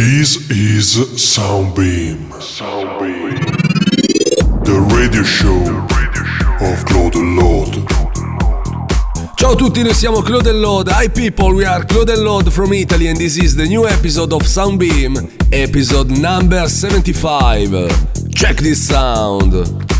This is Soundbeam. Soundbeam. The radio show of Claude Lord. Ciao a tutti, noi siamo Claude Lord. Hi people, we are Claude Lord from Italy and this is the new episode of Soundbeam, episode number 75. Check this sound.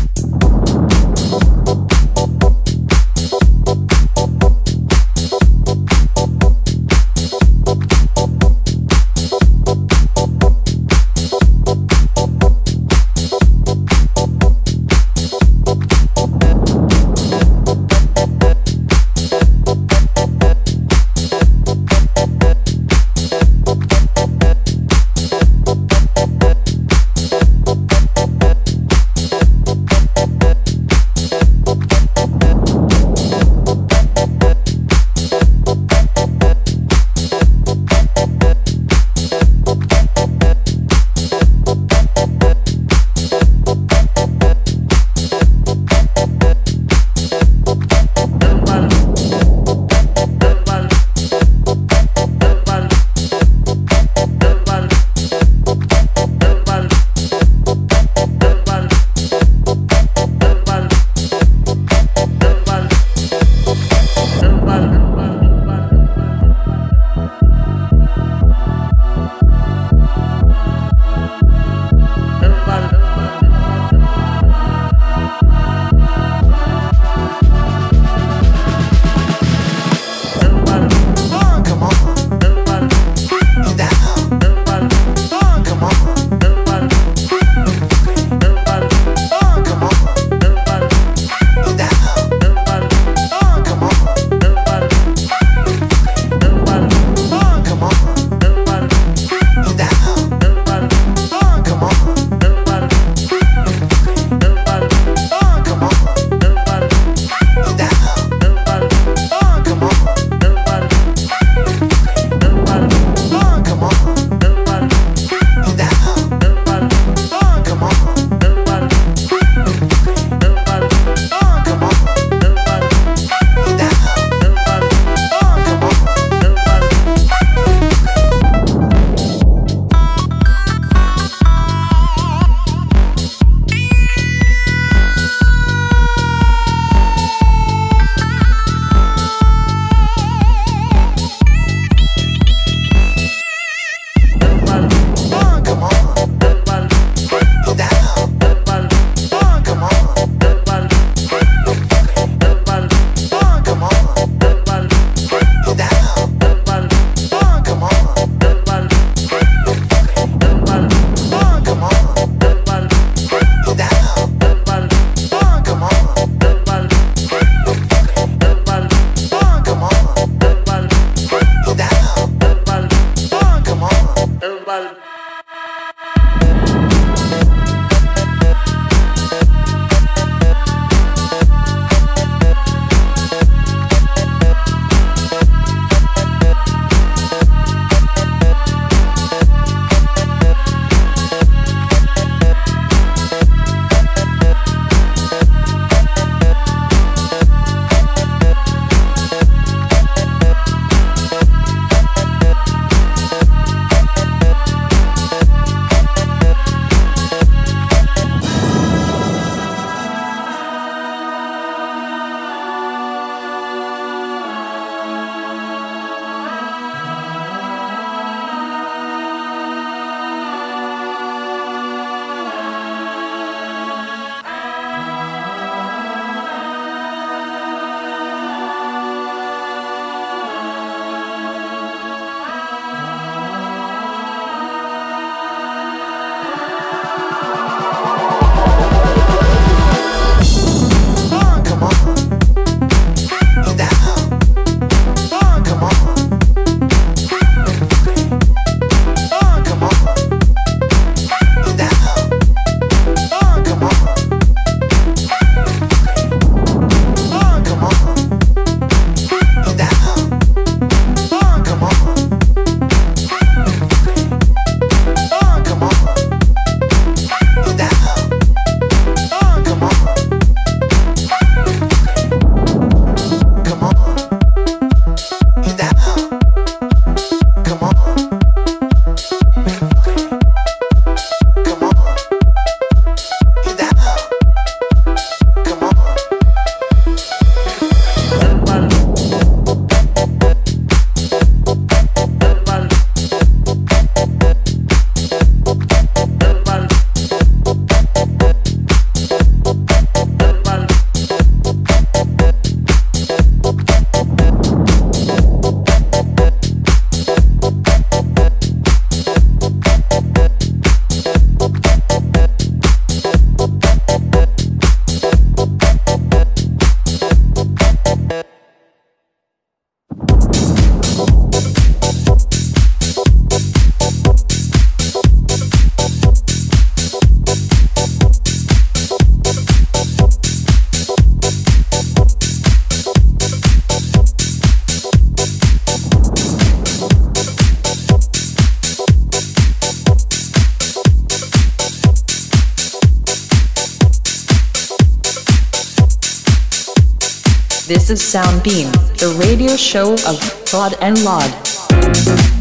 Is Soundbeam, the radio show of Claude and Laud.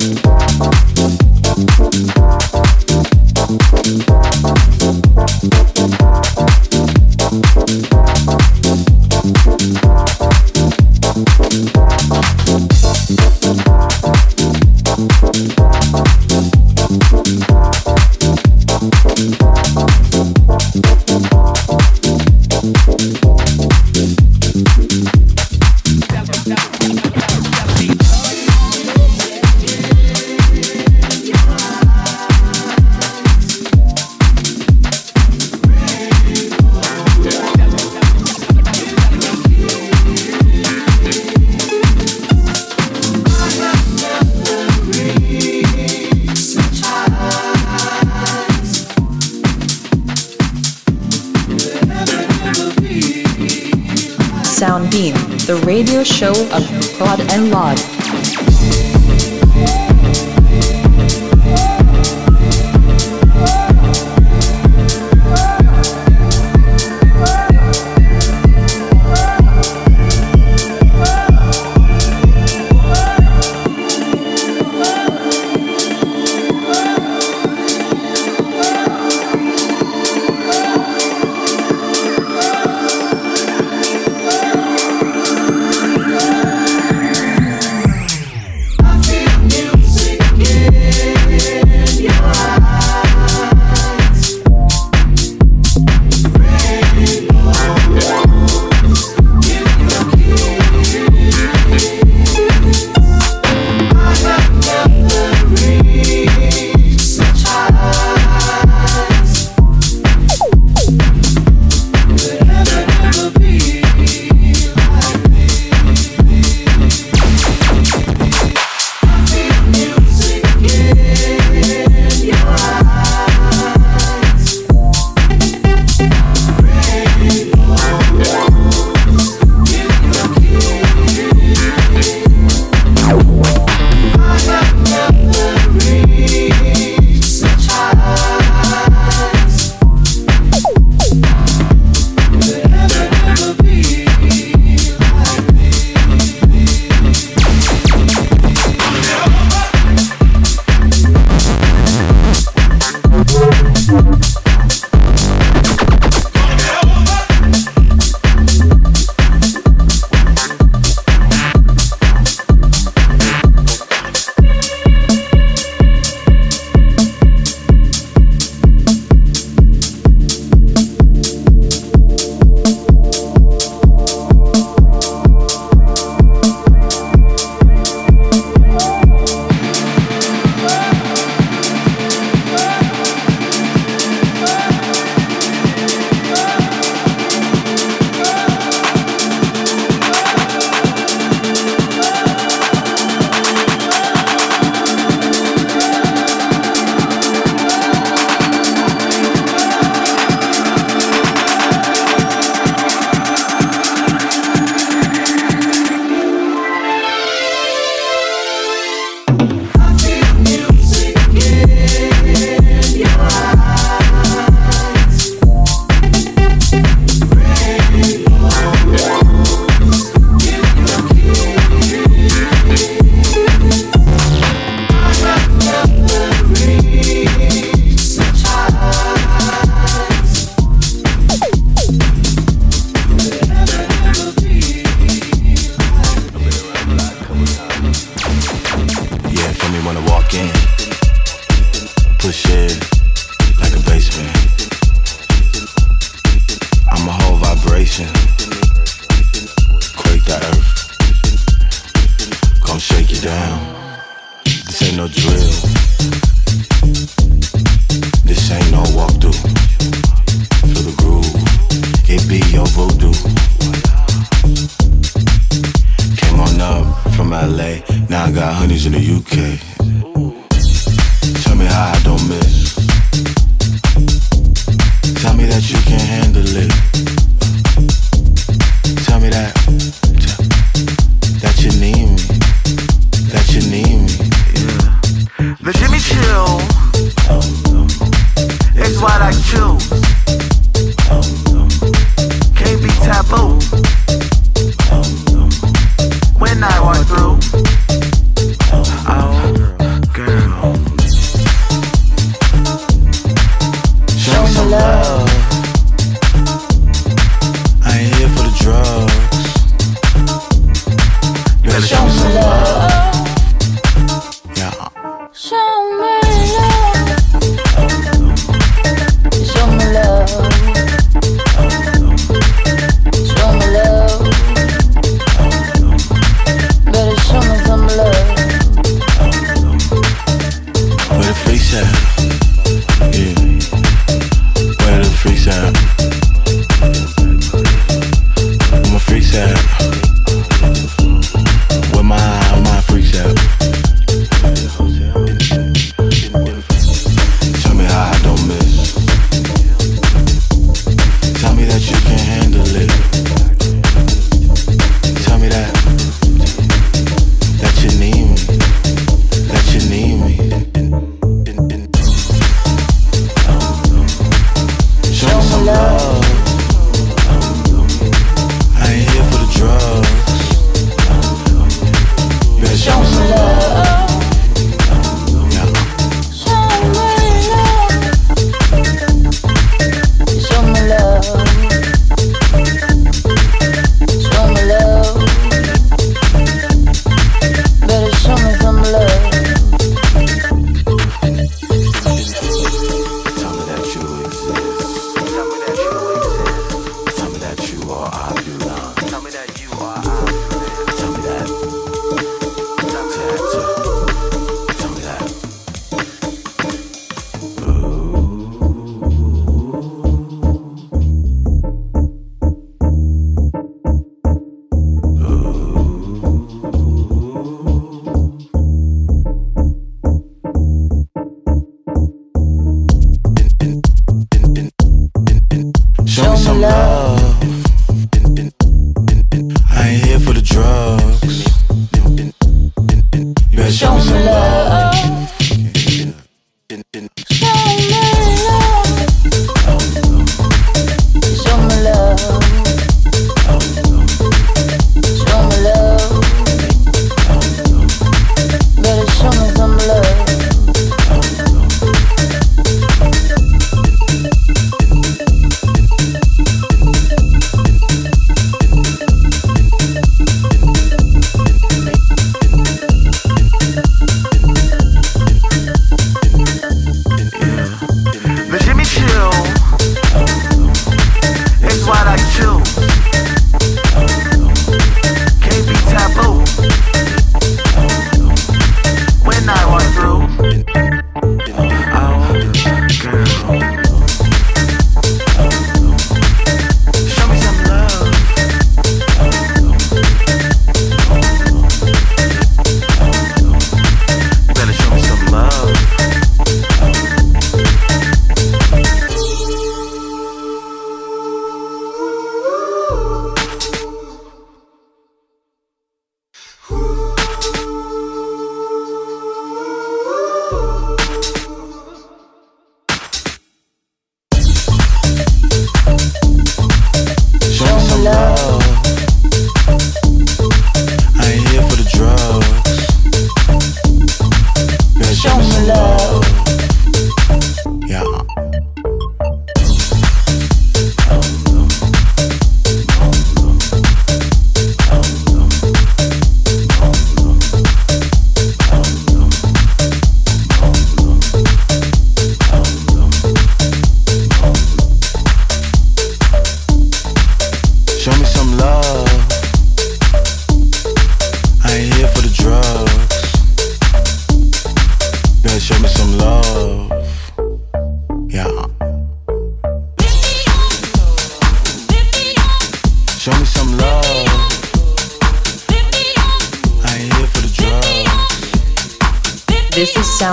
Thank you.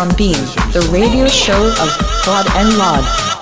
This is Soundbeam, the radio show of Claude and Lod.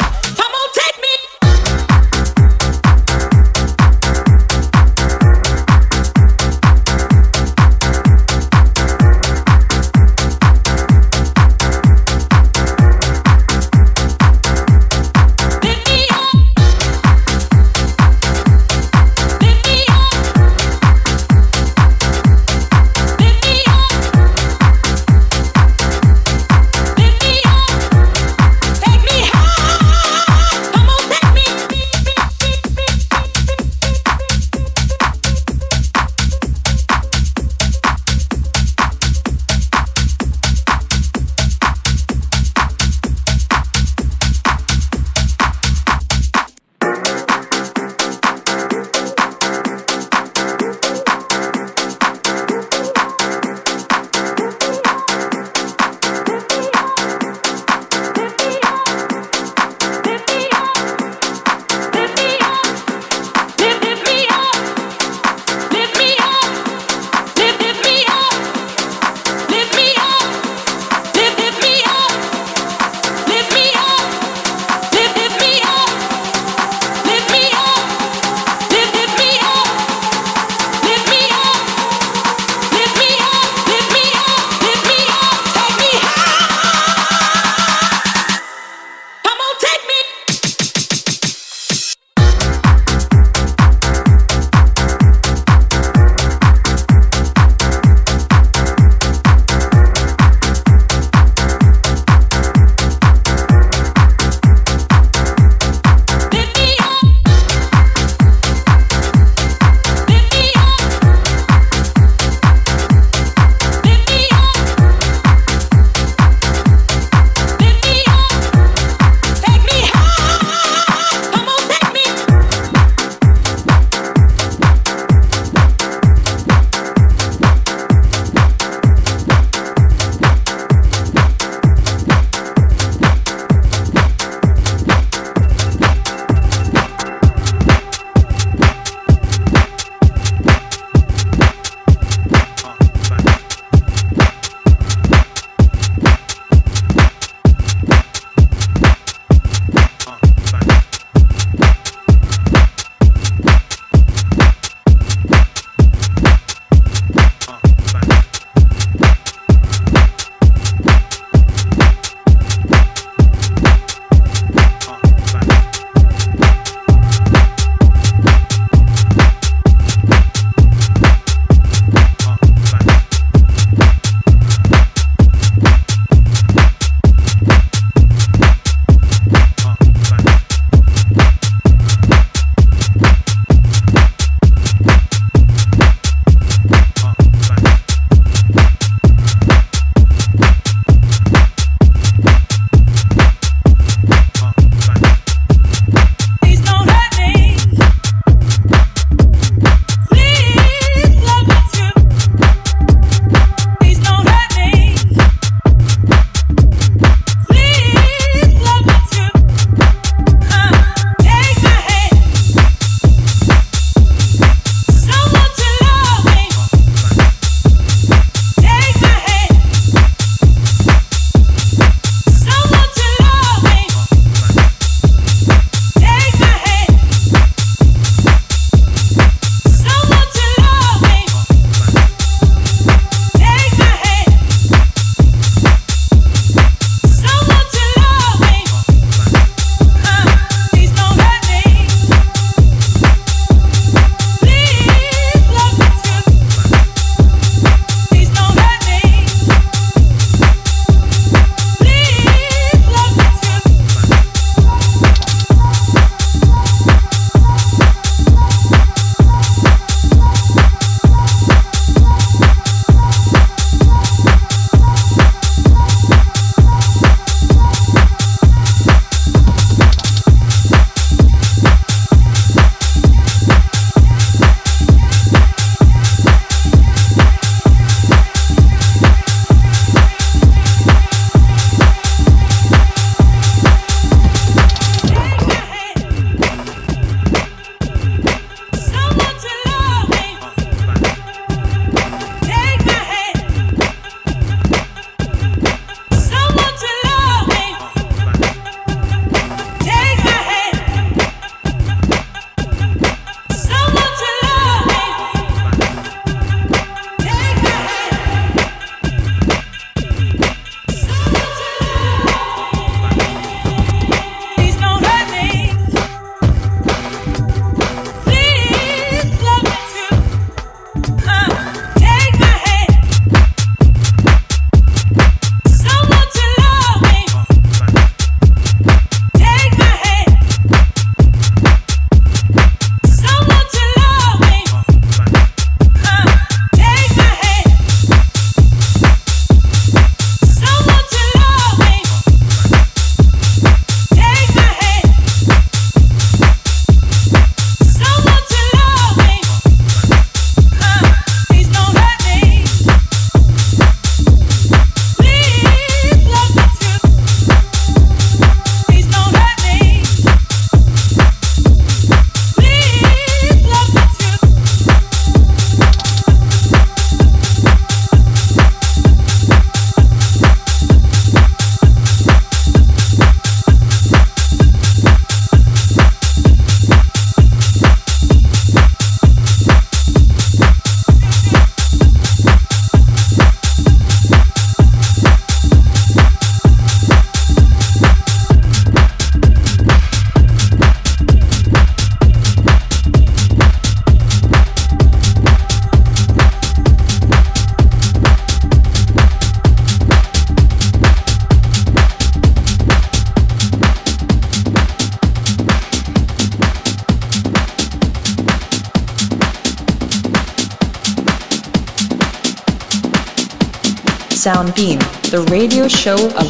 Show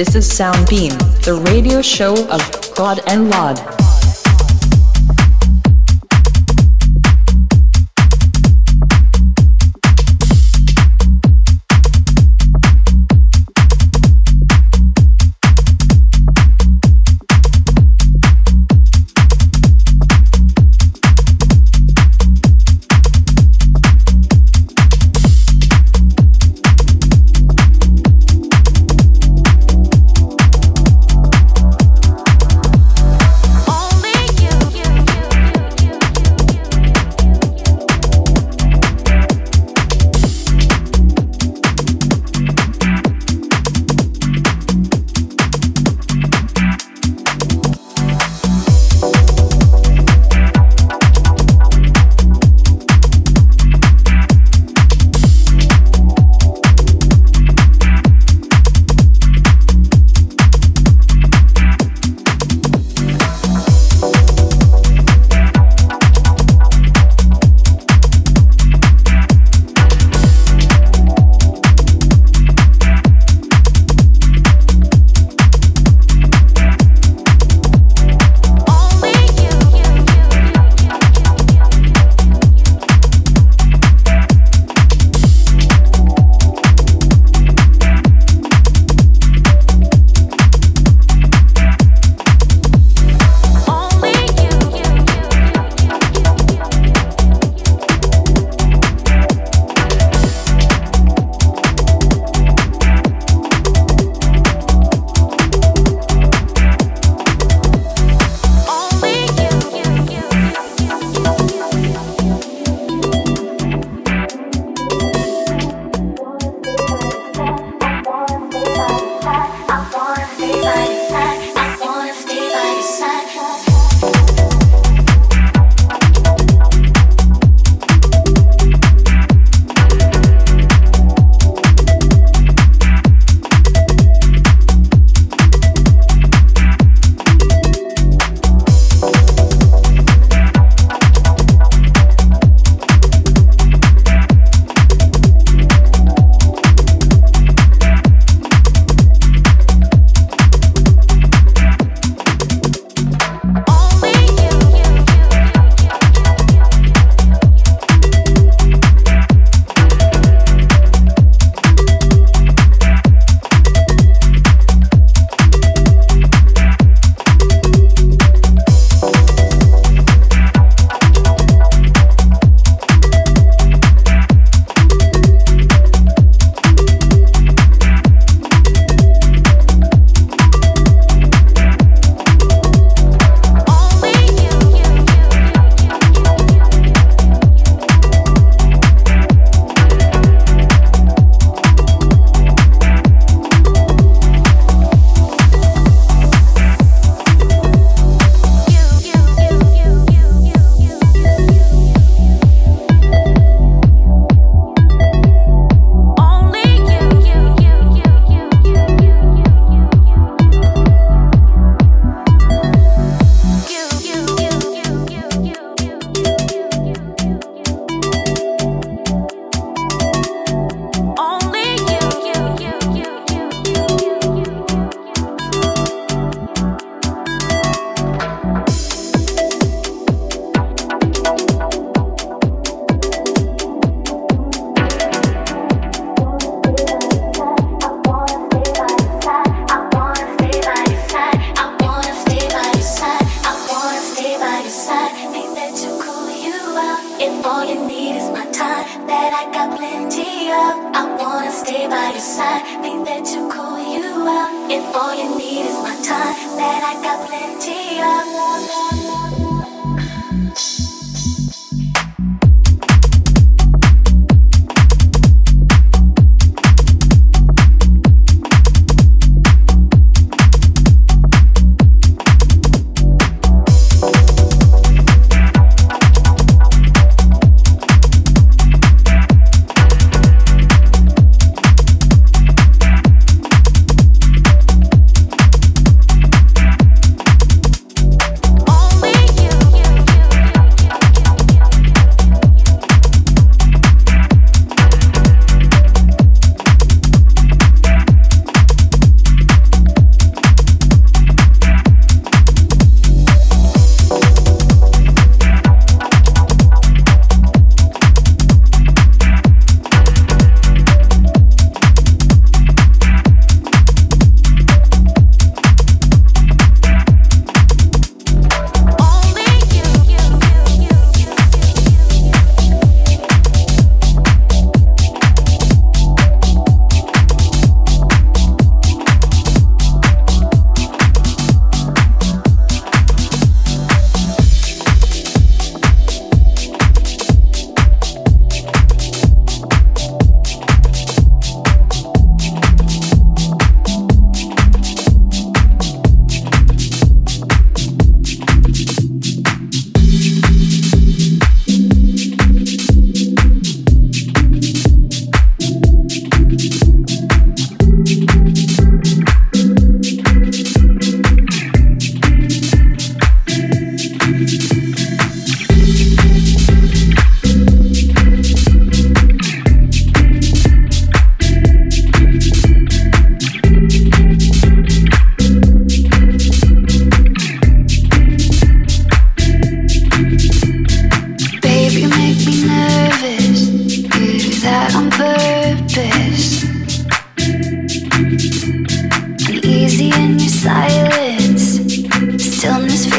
This is Soundbeam, the radio show of God and Laud.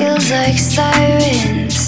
feels like sirens.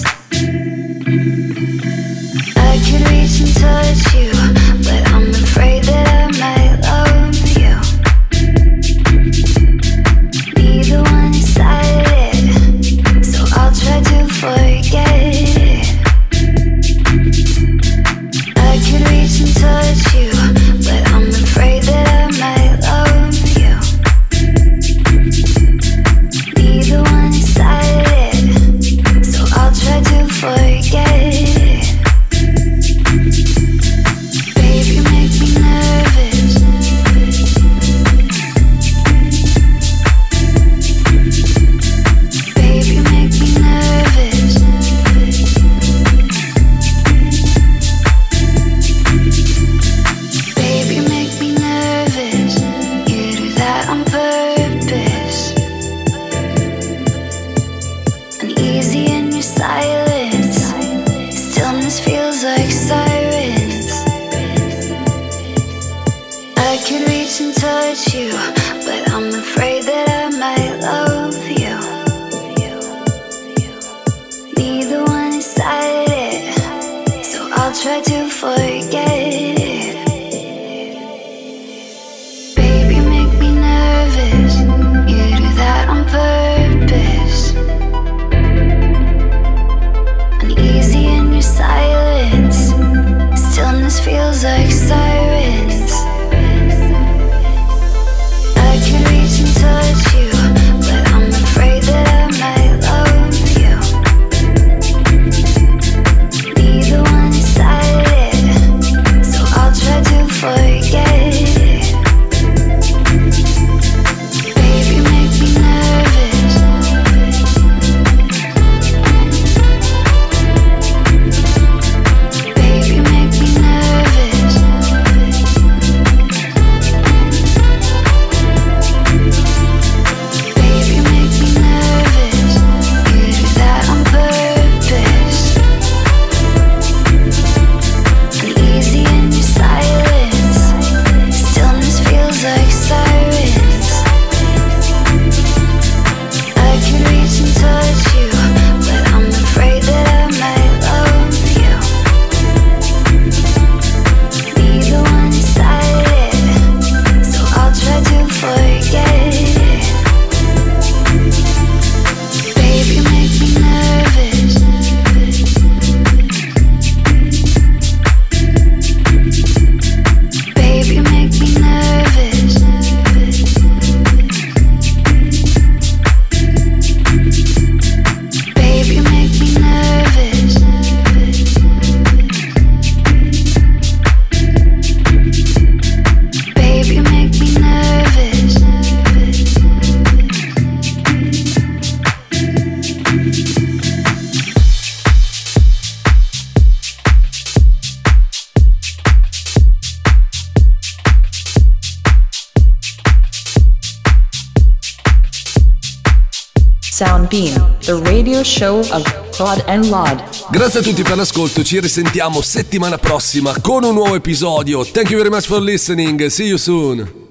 Show of Claude and Lod. Grazie a tutti per l'ascolto, ci risentiamo settimana prossima con un nuovo episodio. Thank you very much for listening, see you soon.